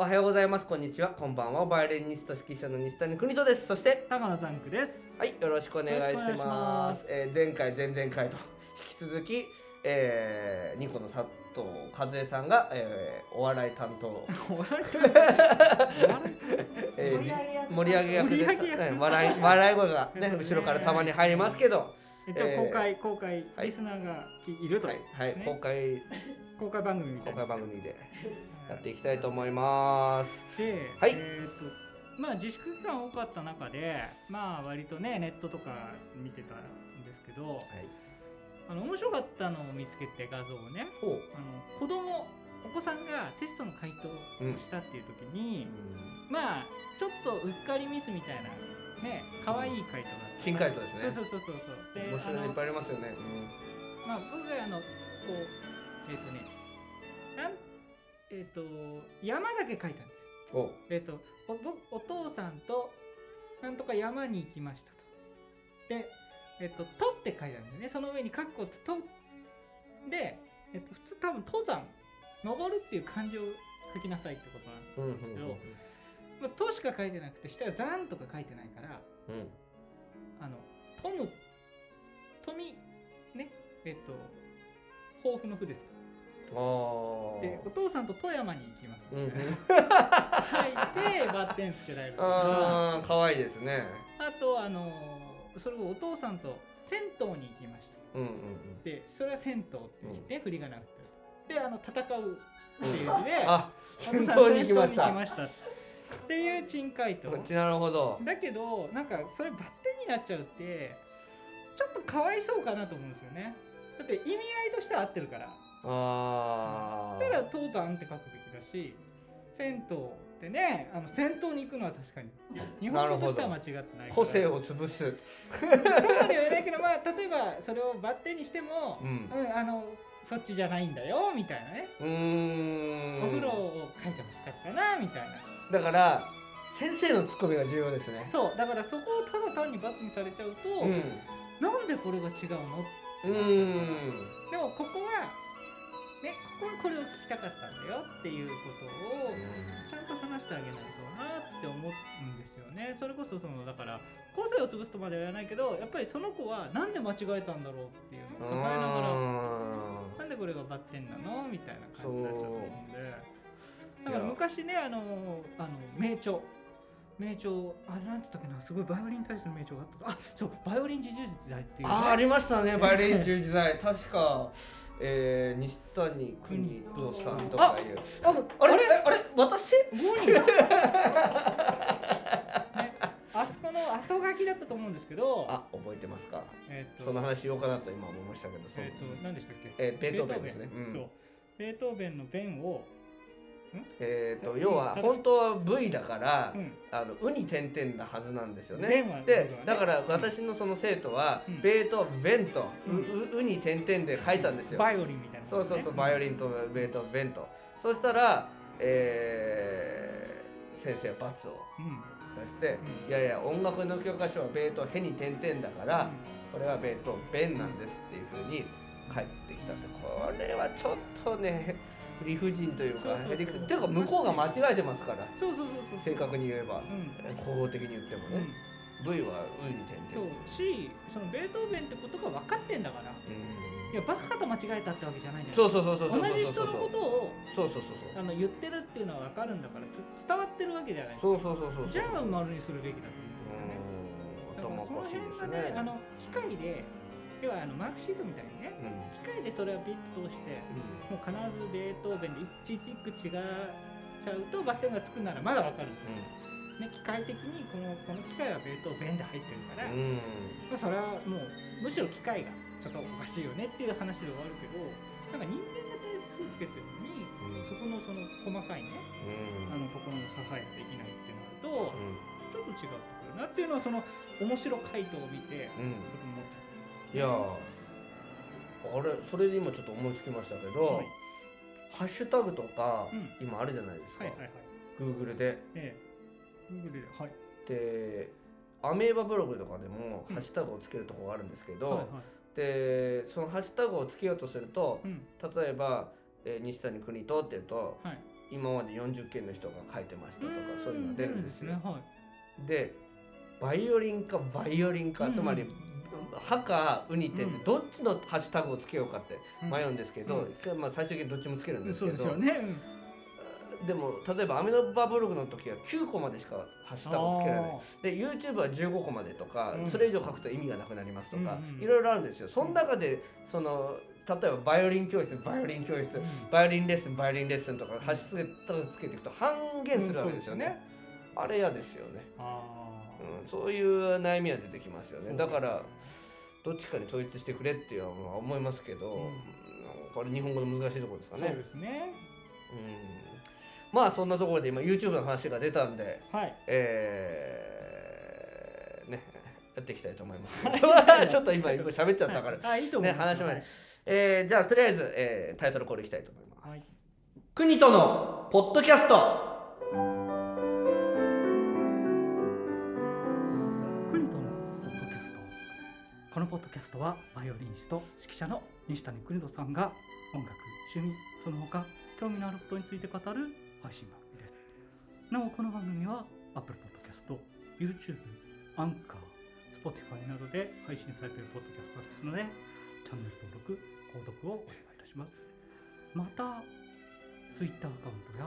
おはようございます。こんにちは。こんばんは。バイオリニスト指揮者の西谷邦人です。そして高野ザンクです。はい。よろしくお願いしよろしくお願いしまます。すえー前回前々回と 引き続き、えー、ニコの佐藤和恵さんが、えー、お笑い担当。お笑いお笑いえーじ盛り盛り上げ役で盛り上げ役。はい笑い笑い声がね ね。後ろからたまに入りますけど。一応公開、公開はい。リスナーがいると、はい、はい。ね公開公開番組みた公いな。開番組でやっていきたいと思います。で、はい。えっ、とまあ自粛期間多かった中でまあ割とねネットとか見てたんですけどはい。あの面白かったのを見つけて画像をねほう。あの子供お子さんがテストの回答をしたっていう時に、まあちょっとうっかりミスみたいなね可愛い回答があった。珍回答ですね。そうそうそうそうそ面白いのいっぱいありますよね、まあ、僕があのこうえっ、とねなんえっ、と山だけ書いたんですよ。えっ、とお僕お父さんとなんとか山に行きましたと。で、えっ、と「と」って書いてあるんですよね。その上に「カッコつと」で、えっと普通多分登山登るっていう漢字を書きなさいってことなんですうんうんうんまあ、としか書いてなくて下はざんとか書いてないからうんあのトム富ねえっ、と抱負の負ですよあでお父さんと富山に行きますうんうん。みたいな、書いてバッテンつけられるとか。ああ可愛いですね。あとあのそれをお父さんと銭湯に行きました。うんうんうん。でそれは銭湯って言って、振りがなくて。であの戦うページで、あお父さん戦闘に行きました。銭湯に行きましたっていう珍回答。なるほど。だけどなんかそれバッテンになっちゃうってちょっとかわいそうかなと思うんですよね。だって意味合いとしては合ってるからあだから登山って書くべきだし銭湯ってねあの銭湯に行くのは確かに。日本語としては間違ってない個性を潰す。とまでは言えないけどまあ例えばそれをバッテンにしても、うん。うん、あのそっちじゃないんだよみたいなね、うーん。お風呂を書いてほしかったなみたいな。だから先生のツッコミが重要ですね。そう。だからそこをただ単に罰にされちゃうと、うん。なんでこれが違うの？うーんねここはこれを聞きたかったんだよっていうことをちゃんと話してあげないとなって思うんですよね。それこそそのだから個性を潰すとまでは言わないけどやっぱりその子はなんで間違えたんだろうっていうのを抱えながらうなんでこれがバッテンなの？みたいな感じになっちゃうと思うんで。だから昔ねあのあの名著名著あれなんつったっけなすごいバイオリンに対する名著があった。あそうバイオリン自重時代っていう、ね、あーありましたねバイオリン十時代確か、えー、西谷邦人さんとかいう。ああれ？あれ？あれ？私？5人、ね、あそこの後書きだったと思うんですけど。あ覚えてますか？えっ、と。その話しようかなと今思いましたけどそう。えっ、と何でしたっけ？えーベートーベンですね。うん。そう。ベートーベンの弁を、えー、とうん。要は本当は V だから、うん、あのウに点々なはずなんですよね。でだから私のその生徒は、うん。ベートベンと、ううんううに点々で書いたんですよ。バイオリンみたいな、そうそうそうバイオリンとベートベンと。そしたら、えー先生は罰をン、出して、うん。いやいや音楽の教科書はベートヘに点々だから、これはベートベンなんですっていうふうに返ってきたってこれはちょっとね理不尽というかそうそうそう。理屈っていうか向こうが間違えてますから。そうそうそうそう正確に言えば。うん。公的に言ってもうん。ね、V はウに点そう。々しそのベートーベンってことが分かってんだから。いやバカと間違えたってわけじゃないじゃんそうそうそうそうそう同じ人のことをそうそうそうそう。あの言ってるっていうのは分かるんだからつ伝わってるわけじゃないですか。そうそうそうそうじゃあ丸にするべきだと思うん。だよねだからその辺がねねあの機械で要はあのマークシートみたいにねうん。機械でそれをピッと通してもう必ずベートーベンで一軸違っちゃうとバッテンがつくならまだ分かるんですよ、ね、機械的にこのこの機械はベートーベンで入ってるから、うん。まあ、それはもうむしろ機械がちょっとおかしいよねっていう話ではあるけどなんか人間が点数つけてるのに、うん。そこのその細かいねうん。あのところの支えができないってなると、うん。ちょっと違うところだなっていうのはその面白回答を見てうん。ちょっと思っちゃいやーあれそれで今ちょっと思いつきましたけど、はい。ハッシュタグとか、うん。今あるじゃないですか、うはいはいはい。Google で。ええ。Google ではい。でアメーバブログとかでもうん。ハッシュタグをつけるところがあるんですけど、はいはい。でそのハッシュタグをつけようとするとうん。例えば、えー西谷邦人って言うとはい。今まで40件の人が書いてましたとかそういうのが出るんですよ。ね。はい。でバイオリンかバイオリンか、うんうん。つまり歯かウニテってうん。どっちのハッシュタグをつけようかって迷うんですけど、うまあ、最終的にどっちもつけるんですけどね。でも例えばアメノバブログの時は9個までしかハッシュタグをつけられない。で YouTube は15個までとか、うん。それ以上書くと意味がなくなりますとか、いろいろあるんですよ。その中でその例えばバイオリン教室バイオリン教室、うん。バイオリンレッスンバイオリンレッスンとかハッシュタグつけていくと半減するわけですよね,、あれ嫌ですよね、あうん、そういう悩みは出てきますよね。だからどっちかに統一してくれっていうのは思いますけど、うん。これ日本語の難しいところですあ、そうかねですね。うん。まあそんなところで今 YouTube の話が出たんではい。えーねやっていきたいと思いますはい。ちょっと今喋っちゃったから、はい。あ、いいと思います。ね話しまはい。えーじゃあとりあえず、えータイトルコールいきたいと思います、はい。国とのポッドキャストこのポッドキャストはバイオリニスト指揮者の西谷邦人さんが音楽趣味その他興味のあることについて語る配信番組です。なおこの番組は Apple Podcast、YouTube、Anchor、Spotify などで配信されているポッドキャストですのでチャンネル登録、購読をお願いいたします。また Twitter アカウントや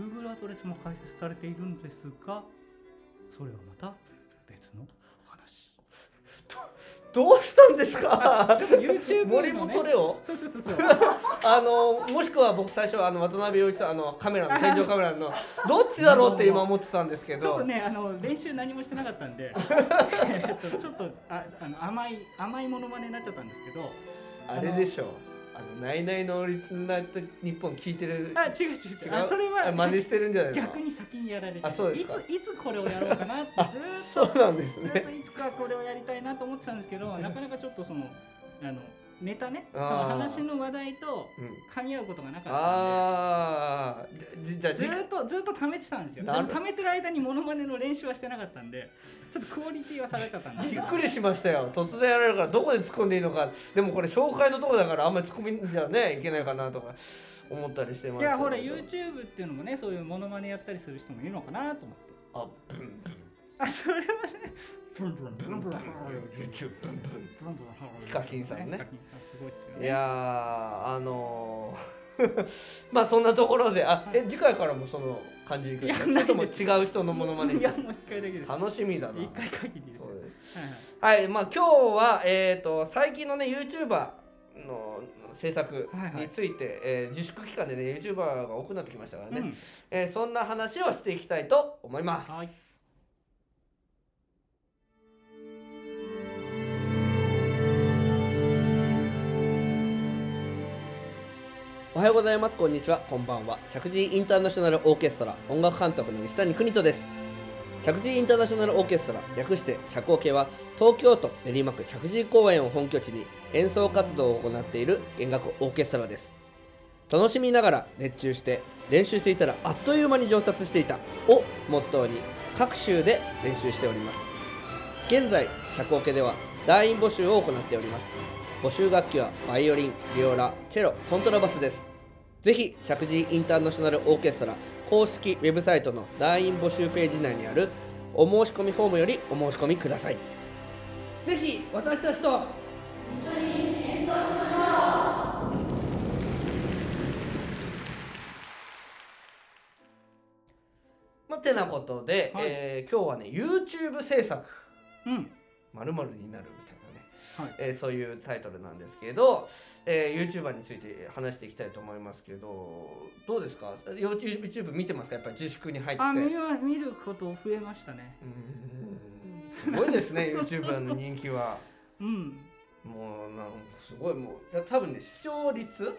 Google アドレスも開設されているんですがそれはまた別のどうしたんですか？YouTube のね。森本レオ？そうそうそうそう。あのもしくは僕最初あの渡辺陽一さんあのカメラの 戦場カメラのどっちだろうって今思ってたんですけちょっどとねあの練習何もしてなかったんで。えっとちょっとああの甘い甘いモノマネになっちゃったんですけど。あれでしょあのナイナイのオリジナル日本聞いてるあ違う違う違う。あそれはあ真似してるんじゃない逆に先にやられてあそうですか。いついつこれをやろうかなってずーっとそうなんですずっねといつかこれをやりたいなと思ってたんですけどなかなかちょっとそのあのネタね。その話の話題とうん。噛み合うことがなかったんで。ああじじゃあずっとずーっと貯めてたんですよ。でも貯めてる間にモノマネの練習はしてなかったんで、ちょっとクオリティは下がっちゃったんで。す びっくりしましたよ。突然やられるからどこで突っ込んでいいのか。でもこれ紹介のとこだからあんまり突っ込みじゃねいけないかなとか思ったりしてます。いやほら YouTube っていうのもねそういうモノマネやったりする人もいるのかなと思って。あブンブンあそれはね。ブンブンブンブン。ブンブン YouTube ブンブン。ブンヒカキンさんね。ヒカキンさんすごいっすよね。いやーあのー まあそんなところであえ次回からもその感じでいくんですか？とも違う人のモノマネいやもう一回だけです。楽しみだな。一回限りですはいはい。はいまあ今日はえっ、と最近のね YouTuber の制作はいはい。について、えー自粛期間でね YouTuber が多くなってきましたからね、うん。えーそんな話をしていきたいと思います。はい。はようございます。こんにちは。こんばんは。石神井インターナショナルオーケストラ。音楽監督の西谷邦人です。石神井インターナショナルオーケストラ略して社交系は東京都練馬区石神井公園を本拠地に演奏活動を行っている弦楽オーケストラです。楽しみながら熱中して練習していたらあっという間に上達していたをモットーに各州で練習しております。現在社交系では団員募集を行っております。募集楽器はバイオリン、ビオラ、チェロ、コントラバスです。ぜひ石神井インターナショナルオーケストラ公式ウェブサイトの団員募集ページ内にあるお申し込みフォームよりお申し込みください。ぜひ私たちとまあ、てなことで、はい。えー今日はね YouTube 制作うん。まるになるみたいはい。えーそういうタイトルなんですけど、えー、YouTuber について話していきたいと思いますけどどうですか？YouTube 見てますか？やっぱり自粛に入って。あ見ま見ること増えましたね。すごいですね YouTuber の人気は。うん。もうなんかすごいもう多分ね視聴率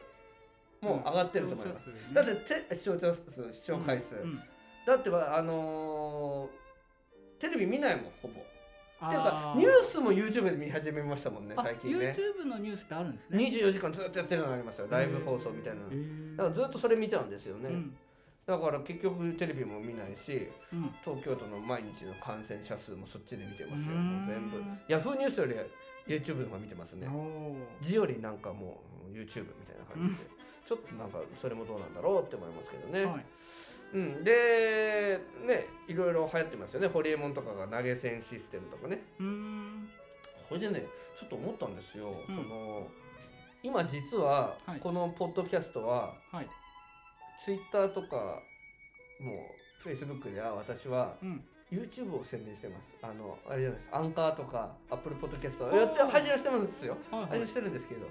もう上がってると思います、すだってて視聴者数視聴回数、うん。だってはあのーテレビ見ないもんほぼっていうかあニュースも YouTube で見始めましたもんねあ最近ね。YouTube のニュースってあるんですね。24時間ずっとやってるのありますよライブ放送みたいなだからずっとそれ見ちゃうんですよね、うん。だから結局テレビも見ないしうん。東京都の毎日の感染者数もそっちで見てますよ。もう全部。ヤフーニュースより YouTube の方が見てますね。字よりなんかもう YouTube みたいな感じで、ちょっとなんかそれもどうなんだろうって思いますけどね、はいうん、でねいろいろ流行ってますよね。ホリエモンとかが投げ銭システムとかね。これでねちょっと思ったんですよ、うん。その今実ははい。このポッドキャストははい。Twitter とかもう Facebook では私はうん。YouTube を宣伝してます。あのあれじゃないです。アンカーとか Apple Podcast あー。やって配信はしてますよ。配信してるんですけど、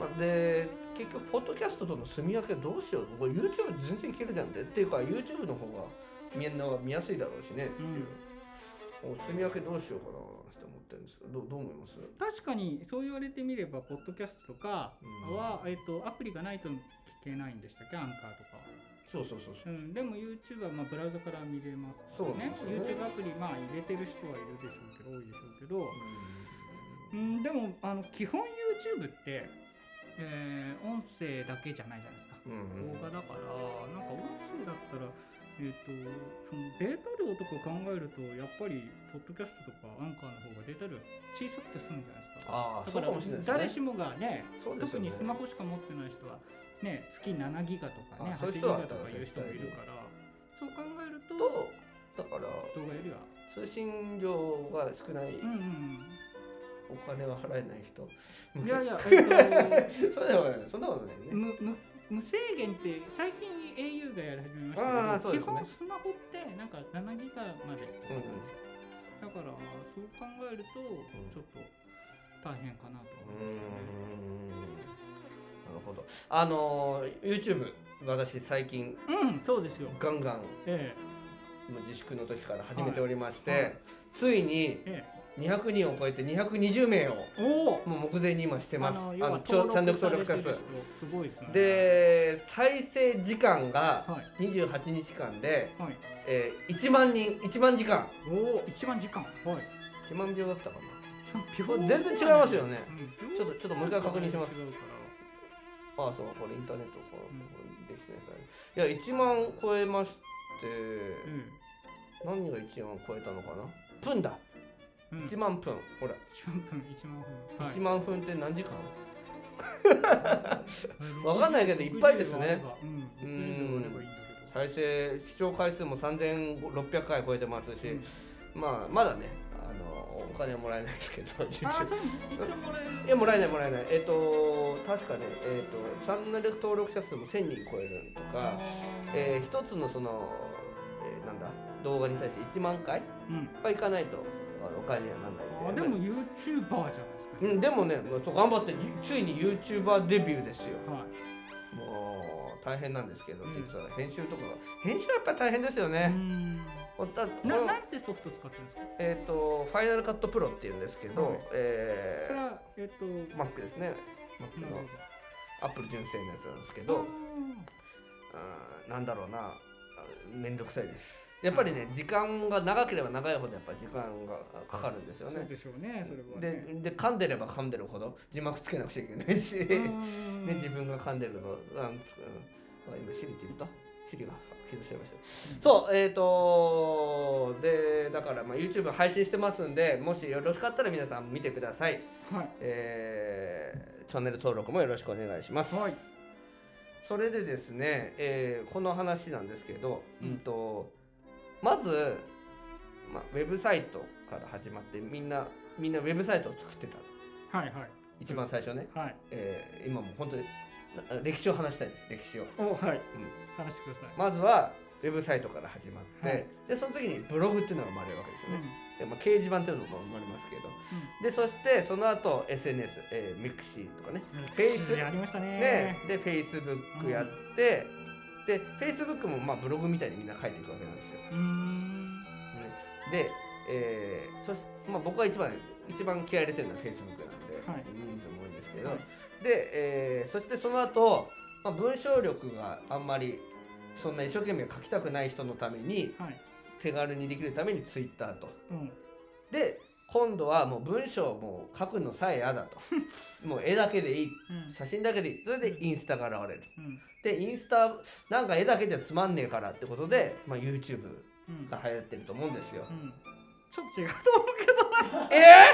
まあ、で結局ポッドキャストとの住み分けどうしよう？これ YouTube で全然いけるじゃんって。っていうか YouTube の方がみんなが見やすいだろうしね、っていう。もう住み分けどうしようかなって思ってるんですけどどうどう思います？確かにそう言われてみればポッドキャストとかは、えっとアプリがないと聞けないんでしたっけ？アンカーとか、そうそうそうそう。うん、でも YouTube はまあブラウザから見れますからねね。YouTube アプリまあ入れてる人はいるでしょうけど多いでしょうけど、うん、でもあの基本 YouTube って、えー音声だけじゃないじゃないですか。うんうん動画だからなんか音声だったらえっ、とそのデータ量とか考えるとやっぱりポッドキャストとかアンカーの方がデータ量小さくて済むんじゃないですか。ああそうだからかもしれないですね。誰しもがねね。特にスマホしか持ってない人はね月7ギガとかね8あそういうギガとかいう人もいるからそう考えるととだから動画よりは。通信量が少ないうんうんお金が払えない人、うんいやいや えっ、そんなことない。そんなことないね。と無無無制限って最近 au がやり始めましたけど、ね。基本スマホってなんか7ギガまでとかなんですよ、だからそう考えるとちょっと大変かなとう思いますよね。なるほど。あのー YouTube 私最近うんそうですよ。ガンガンえもう自粛の時から始めておりまして、はいはい。ついにええ200人を超えて220名をもう目前に今してます。ああのチャンネル登録者数す。ごいですね。で再生時間がはい。28日間で、はい。えー1万人1万時間。おお一番時間。はい。1万秒だったかな。全然違いますよね。うん。ちょっとちょっともう一回確認します。ああそうこれインターネットこうんれできてないいや1万超えまして、うん。何が1万超えたのかな。分だうん。1万分ほら、1万分1万分。はい。1万分って何時間？わわかんないけどいっぱいですね。うん。うん60あればいいんだけど。再生視聴回数も3600回超えてますし、うん。まあまだねあのお金はもらえないですけどあー YouTube そう一応もらえる。いやもらえないもらえない。えっ、と確かねえっ、とチャンネル登録者数も1000人超えるとか、えー一つのその、えーなんだ？動画に対して1万回うん。はいかないとあのお金にはなんないんであでも YouTuber じゃないですか。うん、でもねもうそう頑張ってじついに YouTuber デビューですよ。はい。もう大変なんですけど、うん。実は編集とかが。編集はやっぱり大変ですようね、なのなんてソフト使ってるんですか？えっ、とファイナルカットプロっていうんですけど、はい。えそれはえっとー、Mac ですね。Mac のなるほど。Apple 純正のやつなんですけあどあーなんだろうな。あめんどくさいですやっぱりね時間が長ければ長いほどやっぱり時間がかかるんですよね。そうでしょうねそれはでね。で噛んでれば噛んでるほど字幕つけなくちゃいけないし、うんで自分が噛んでるのあのつあ今シリって言った？シリが起動しちゃいました、うん。そうえっ、とでだからまあ YouTube 配信してますんでもしよろしかったら皆さん見てください、はい。えーチャンネル登録もよろしくお願いします、はい。それでですね、えーこの話なんですけど、うん。うんとまず、まあ、ウェブサイトから始まってみんなみんなウェブサイトを作ってたはいはい。一番最初ね、はい。えー今も本当にな歴史を話したいです。歴史を。おはい。うん。話してください。まずはウェブサイトから始まって、はい。でその時にブログっていうのが生まれるわけですようん。ね、でまあ、掲示板っていうのも生まれますけど。でそしてその後 SNS、えー、ミクシーとかね。うん。フェイスやりましたね。ね。で Facebook やって、で Facebook もまあブログみたいにみんな書いていくわけなんですよ、で、えーそしまあ、僕は一番一番気合い入れてるのは Facebook なんで、はい。人数も多いんですけど、はい。で、えーそしてその後、まあ文章力があんまりそんな一生懸命書きたくない人のためにはい。手軽にできるために Twitter と。うん。で今度はもう文章をもう書くのさえ嫌だと。もう絵だけでいい。うん。写真だけでいい。それでインスタが現れる。うん。でインスタなんか絵だけじゃつまんねえからってことで、まあ、YouTube うん。が流行ってると思うんですよ。うん。ちょっと違うと思うけど え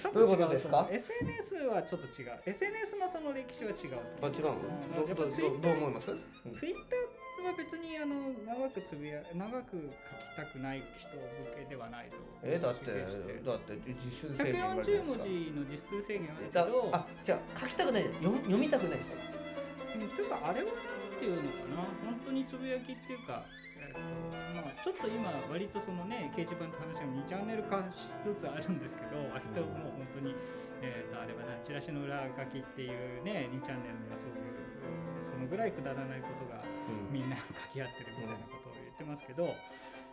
ちょっどういうことですか？SNS はちょっと違う。SNS のその歴史は違う。あ違うの？うん。どどどう思います、うん。ツイッターは別にあの長くつぶや長く書きたくない人向けではないとえだってだって実習制限言われてる140文字の実数制限あるけだどあじゃあ書きたくない読読みたくない人うんというかあれはなんていうのかな。本当につぶやきっていうか、えっとまあ、ちょっと今割とそのね掲示板って話が2チャンネル化しつつあるんですけど割ともう本当に、えっとあれはなチラシの裏書きっていうね2チャンネルにはそういうそのぐらいくだらないことがうん。みんな書き合ってるみたいなことを言ってますけど、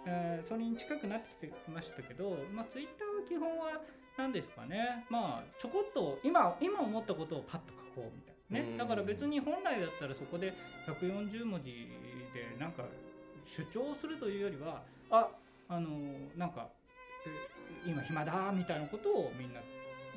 えーそれに近くなってきてましたけど、まあ、ツイッターは基本は何ですかね？まあちょこっと今今思ったことをパッと書こうみたいなうん。ねだから別に本来だったらそこで140文字でなんか主張するというよりはああのなんかえ今暇だみたいなことをみんな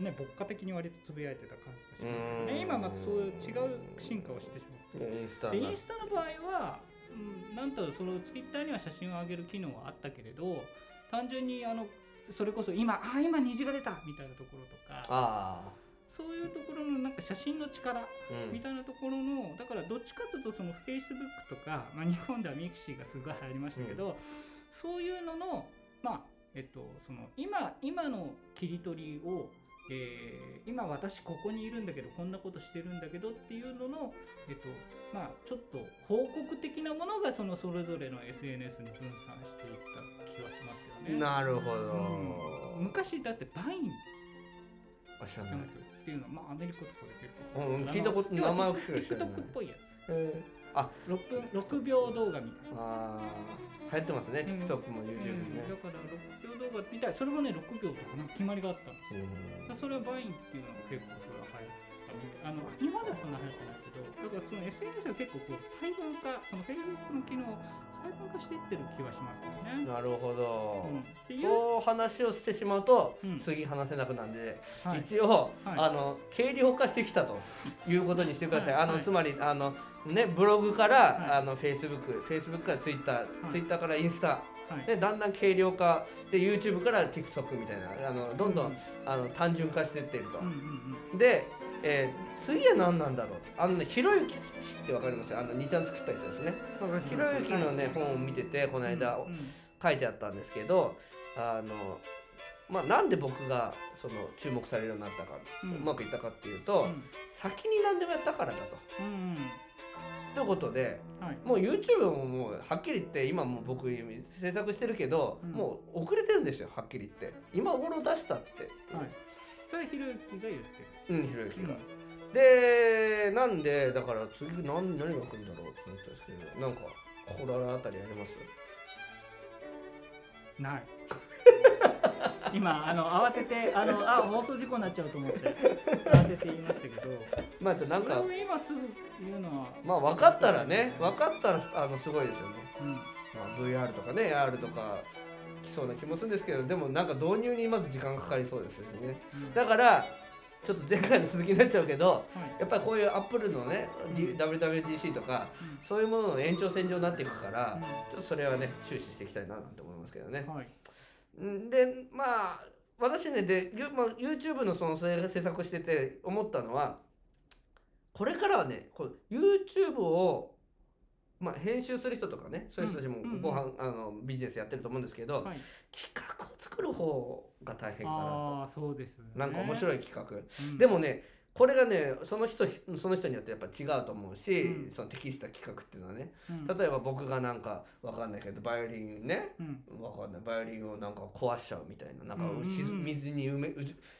ね牧歌的に割とつぶやいてた感じがしますけどうん。ね今またそういう違う進化をしてしまって。インスタでインスタの場合は、うん、なんとそのツイッターには写真を上げる機能はあったけれど単純にあのそれこそ今あ今虹が出たみたいなところとかあそういうところ写真の力みたいなところのだからどっちかというとその Facebook とか、まあ、日本ではミクシーがすごい流行りましたけど、そういうののまあえっとその今今の切り取りをえー今私ここにいるんだけどこんなことしてるんだけどっていうのの、えっとまあ、ちょっと報告的なものがそのそれぞれの SNS に分散していった気がしますけどね。なるほど、うん。昔だってバインあ知らない知ってますっていうのは、まあ、アメリカとかで結構。うんうん聞いたこと名前を聞く TikTok っぽいやつ。えーあ 6, 6秒動画みたいな。あー流行ってますね、うん。TikTok も YouTube もね。うんだ、から6秒動画みたいそれもね6秒とかなんか決まりがあったんですよ。うん。だからそれはバインっていうのが結構それは流行ったみたいあの日本ではそんな流行ってないけどだからその SNS は結構こう細分化その Facebook の機能を細分化していってる気はしますけどね。なるほど、うん、そう話をしてしまうと、うん。次話せなくなんで、はい。一応、はい。あの軽量化してきたということにしてください。あの、はい。はいつまりあのねブログから、はい。あの Facebook、Facebook から Twitter、い。Twitter からインスタはい。でだんだん軽量化で YouTube から TikTok みたいなあのどんどん、うん。あの単純化していってると。うんうんうん。で、えー次は何なんだろう？あのねひろゆき氏ってわかります？よあの2ちゃん作った人ですね。ひろゆきのね、本を見ててこの間、うんうん。書いてあったんですけどあのまあなんで僕がその注目されるようになったか、ううんまくいったかっていうと、うん。先に何でもやったからだと。うんうん。ということではい。もう YouTube ももうはっきり言って今もう僕制作してるけど、うん。もう遅れてるんですよはっきり言って。今頃出したってはいそれはひろゆきが言ってる。うんひろゆきが。うんでなんでだから次何何が来るんだろうって思ったんですけどなんか心当たりあります？ない。今あの慌ててあのあ放送事故になっちゃうと思って慌てて言いましたけど、まあなんか今すぐ言うのはまあ分かったらね分かったらあのすごいですよね。うんまあ、VR とかね AR とか来そうな気もするんですけどでもなんか導入にまず時間がかかりそうですよね。うん。だからちょっと前回の続きになっちゃうけどはい。やっぱりこういうアップルのね、うん。WWDC とかうそういうものの延長線上になっていくから、ん。ちょっとそれはね終始していきたいななんて思いますけどね。うんはい。ん。でまあ私ねで、ゆまあ、YouTube のその制作してて思ったのはこれからはねこう YouTube をまあ、編集する人とかねそういう人たちもうんうんうん。ご飯、あのビジネスやってると思うんですけど、はい。企画を作る方が大変かなと。ああそうですよね。なんか面白い企画、うん。でもねこれがねその人その人によってやっぱ違うと思うし、うん。その適した企画っていうのはね。うん。例えば僕がなんかわかんないけどバイオリンね。うん。わかんない。バイオリンをなんか壊しちゃうみたいな。なんか水に埋め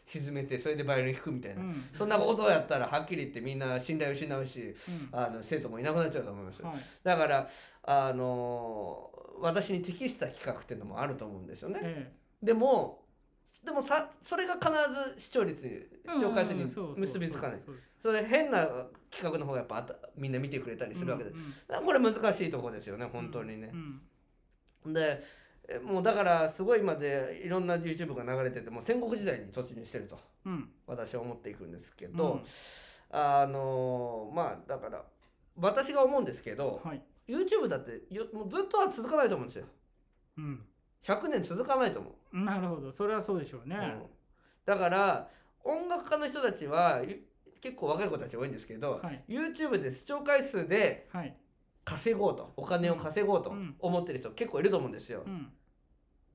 沈めてそれでバイオリン弾くみたいな、うん。そんなことをやったらはっきり言ってみんな信頼を失うしうん。あの生徒もいなくなっちゃうと思います、はい。だからあの私に適した企画っていうのもあると思うんですよね、え。でもでもさそれが必ず視聴率にえ視聴回数に結びつかない。それ変な企画の方がやっぱあたみんな見てくれたりするわけで、うんうんこれ難しいところですよね本当にね。う、んでえもうだからすごい今でいろんな YouTube が流れててもう戦国時代に突入してると。うん。私は思っていくんですけど、うん。あのまあだから私が思うんですけど、はい。YouTube だってよもうずっとは続かないと思うんですよ。うん100年続かないと思う、なるほど。それはそうでしょうね。うん。だから音楽家の人たちはゆ結構若い子たち多いんですけど、はい。YouTube で視聴回数ではい。稼ごうとお金を稼ごうとうん。思ってる人結構いると思うんですよ、うん。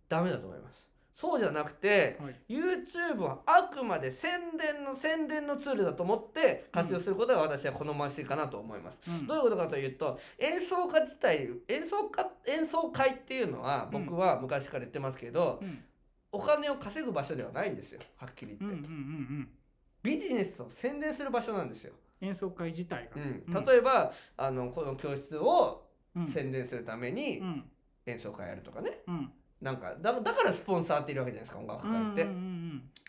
ダメだと思いますそうじゃなくてはい。YouTube はあくまで宣伝の宣伝のツールだと思って活用することが私は好ましいかなと思います、うん。どういうことかというと演奏家自体演奏家演奏会っていうのは僕は昔から言ってますけど、うん。お金を稼ぐ場所ではないんですよ。はっきり言って、ビジネスを宣伝する場所なんですよ、演奏会自体が、うん、例えば、あのこの教室をうん。宣伝するためにうん。演奏会やるとかね。うんなんかだだからスポンサーっているわけじゃないですか音楽会って、うんうん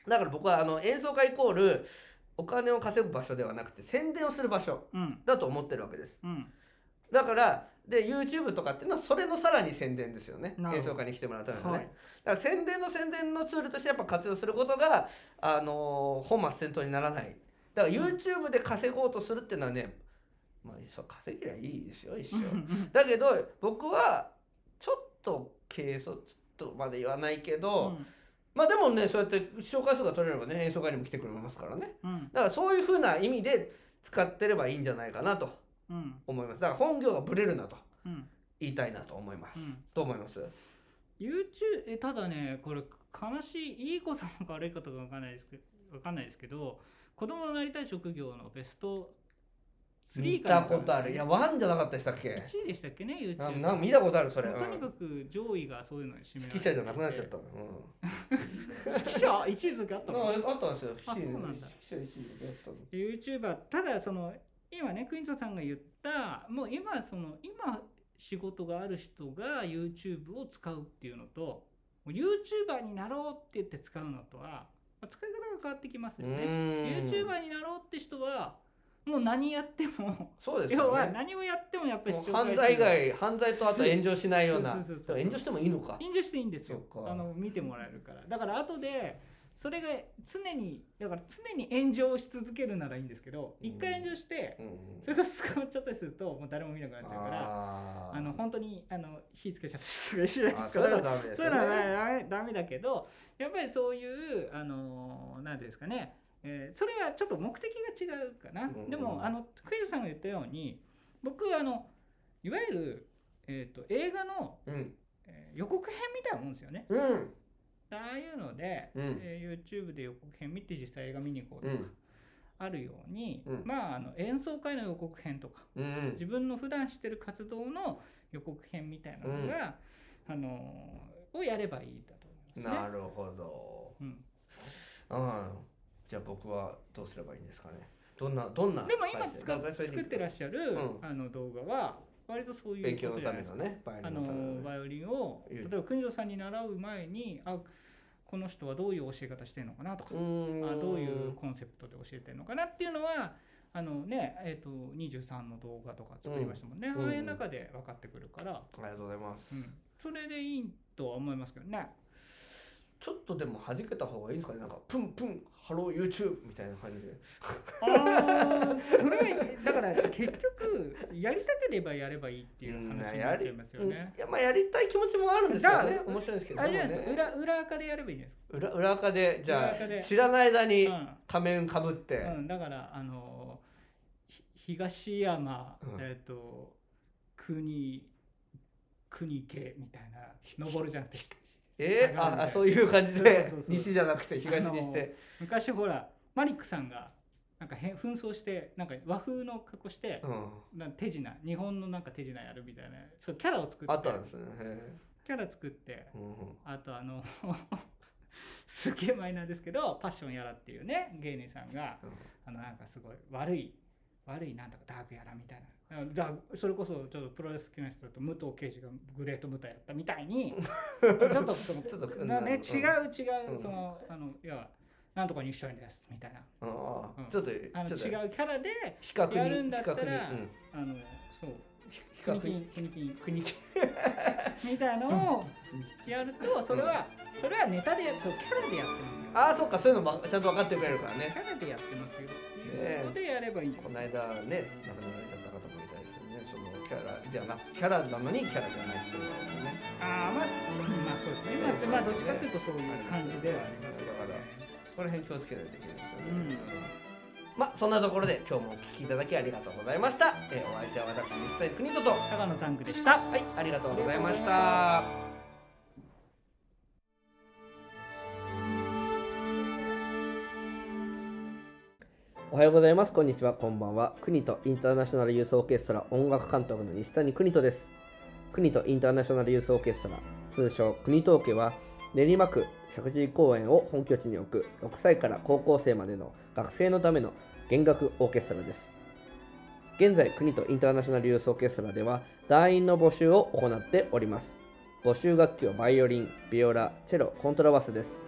だから僕はあの演奏会イコールお金を稼ぐ場所ではなくて宣伝をする場所うん。うんだと思ってるわけです。うん。だからで YouTube とかっていうのはそれのさらに宣伝ですよね。演奏会に来てもらうためのね、はい。だから宣伝の宣伝のツールとしてやっぱ活用することが、あのー本末転倒にならない。だから YouTube で稼ごうとするっていうのはねまあそう稼げりゃいいですよ一生。だけど僕はちょっと軽率とまで言わないけど、まあでもねそうやって紹介数が取れればね演奏会にも来てくれますからね。うん。うんだからそういうふうな意味で使ってればいいんじゃないかなとうん。思います。だから本業がブレるなとうん。言いたいなと思います、うん。どう思います？YouTube えただねこれ悲しいいいことなのか悪いことか分かんないですけど分かんないですけど子供のなりたい職業のベスト見3かたことある。いやワンじゃなかったでしたっけ？1位でしたっけね YouTube なな見たことあるそれ、とにかうん。く上位がそういうのに占められて指揮者じゃなくなっちゃった。の、指揮者？1位の時あったうん、のああったんですよ。あそうなんだ。指揮者一位でやったの。YouTuber ただその今ねクイントさんが言ったもう今その今仕事がある人が YouTube を使うっていうのと YouTuber になろうって言って使うのとは、まあ使い方が変わってきますよね。YouTuber になろうって人はもう何やっても、そうです要は何をやってもやっぱり犯罪以外犯罪とあと炎上しないような。炎上してもいいのか。炎上していいんですよ。あの見てもらえるから。だから後でそれが常にだから常に炎上し続けるならいいんですけど一回炎上してそれが捕まっちゃったりするともう誰も見なくなっちゃうからあの本当にあの火つけちゃったりするじゃないですかそういうのはねダメだけどやっぱりそういうあのなんていうんですかね、えーそれはちょっと目的が違うかな、うん。でもあのクイズさんが言ったように僕あのいわゆる、えー、と映画の、うん。えー予告編みたいなもんですよね。うん。ああいうので、うん。えー YouTube で予告編見て実際映画見に行こうとかうん。あるように、うん。まああの演奏会の予告編とかうん。自分の普段してる活動の予告編みたいなのが、あのをやればいいだと思いますね。なるほど。うん、うんじゃあ僕はどうすればいいんですかね。どんなどんなでも今使作ってらっしゃる、うん。あの動画は割とそういう勉強の。ためのねバイオあリンのね。のバイオリンを例えば国戸さんに習う前にあこの人はどういう教え方してるのかなとか、あどういうコンセプトで教えてるのかなっていうのはあのねえー、と23の動画とか作りましたもんね、うん。ああいう中で分かってくるから、ありがとうございます。うん、それでいいとは思いますけどね。ちょっとでも弾けた方がいいんですかね。なんかプンプンハロー YouTube みたいな感じで。ああそれだから結局やりたければやればいいっていう話になっちゃいますようんね。いやまあやりたい気持ちもあるんですけどね。面白いんですけどあれじゃないですか、でもね。裏裏垢でやればいいんじゃないです裏裏垢でじゃあ知らない間にか。仮面かぶって、うん、うん、だからあのひ東山、うん。えっ、と国国家みたいな登るじゃなくてえ？ー、ああそういう感じで？西じゃなくて東にして、昔ほらマリックさんがなんか変紛争してなんか和風の格好して、うん、なんか手品日本のなんか手品やるみたいなそうキャラを作って。あったんですね。へキャラ作ってーうん。あとあの すげえマイナーですけどパッションやらっていうね芸人さんがうん。あのなんかすごい悪い悪いなんだかダークやらみたいなだそれこそちょっとプロレス好きな人だと武藤敬司がグレートムタやったみたいに ちょっとそのちょっと違う違う、うん。そのあのいやなんとかにしたいんですみたいな。うん。ちょっとあの違うキャラで比較にやるんだったらうん。あのそう比較国に金国金国みたいのをやるとそれは、それはネタでやそうキャラでやってますよ。ああそっかそういうのもちゃんと分かってくれるからね。キャラでやってますよ。っていうのでやればいいんですこの間ね亡くなられちゃったねそのキャラじゃなキャラなのにキャラじゃないっていうのはね。ああまあまあそうですね。まあ、まあ、どっちかっていうとそういう感じで。はありますけどねその辺気をつけないといけないですよね、うん。まあそんなところで今日もお聞きいただきありがとうございました、えーお相手は私西谷邦人とは高野サンクでした。いありがとうございましたおはようございます。こんにちは。こんばんは。国とインターナショナルユースオーケストラ音楽監督の西谷邦人です。国とインターナショナルユースオーケストラ通称国東家は練馬区石神井公園を本拠地に置く6歳から高校生までの学生のための弦楽オーケストラです。現在国とインターナショナルユースオーケストラでは団員の募集を行っております。募集楽器はバイオリンビオラチェロコントラバスです。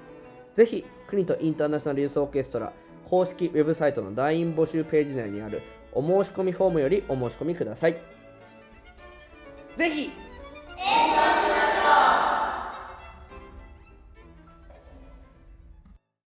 ぜひ国とインターナショナルユースオーケストラ公式ウェブサイトの LINE 募集ページ内にあるお申し込みフォームよりお申し込みください。ぜひ！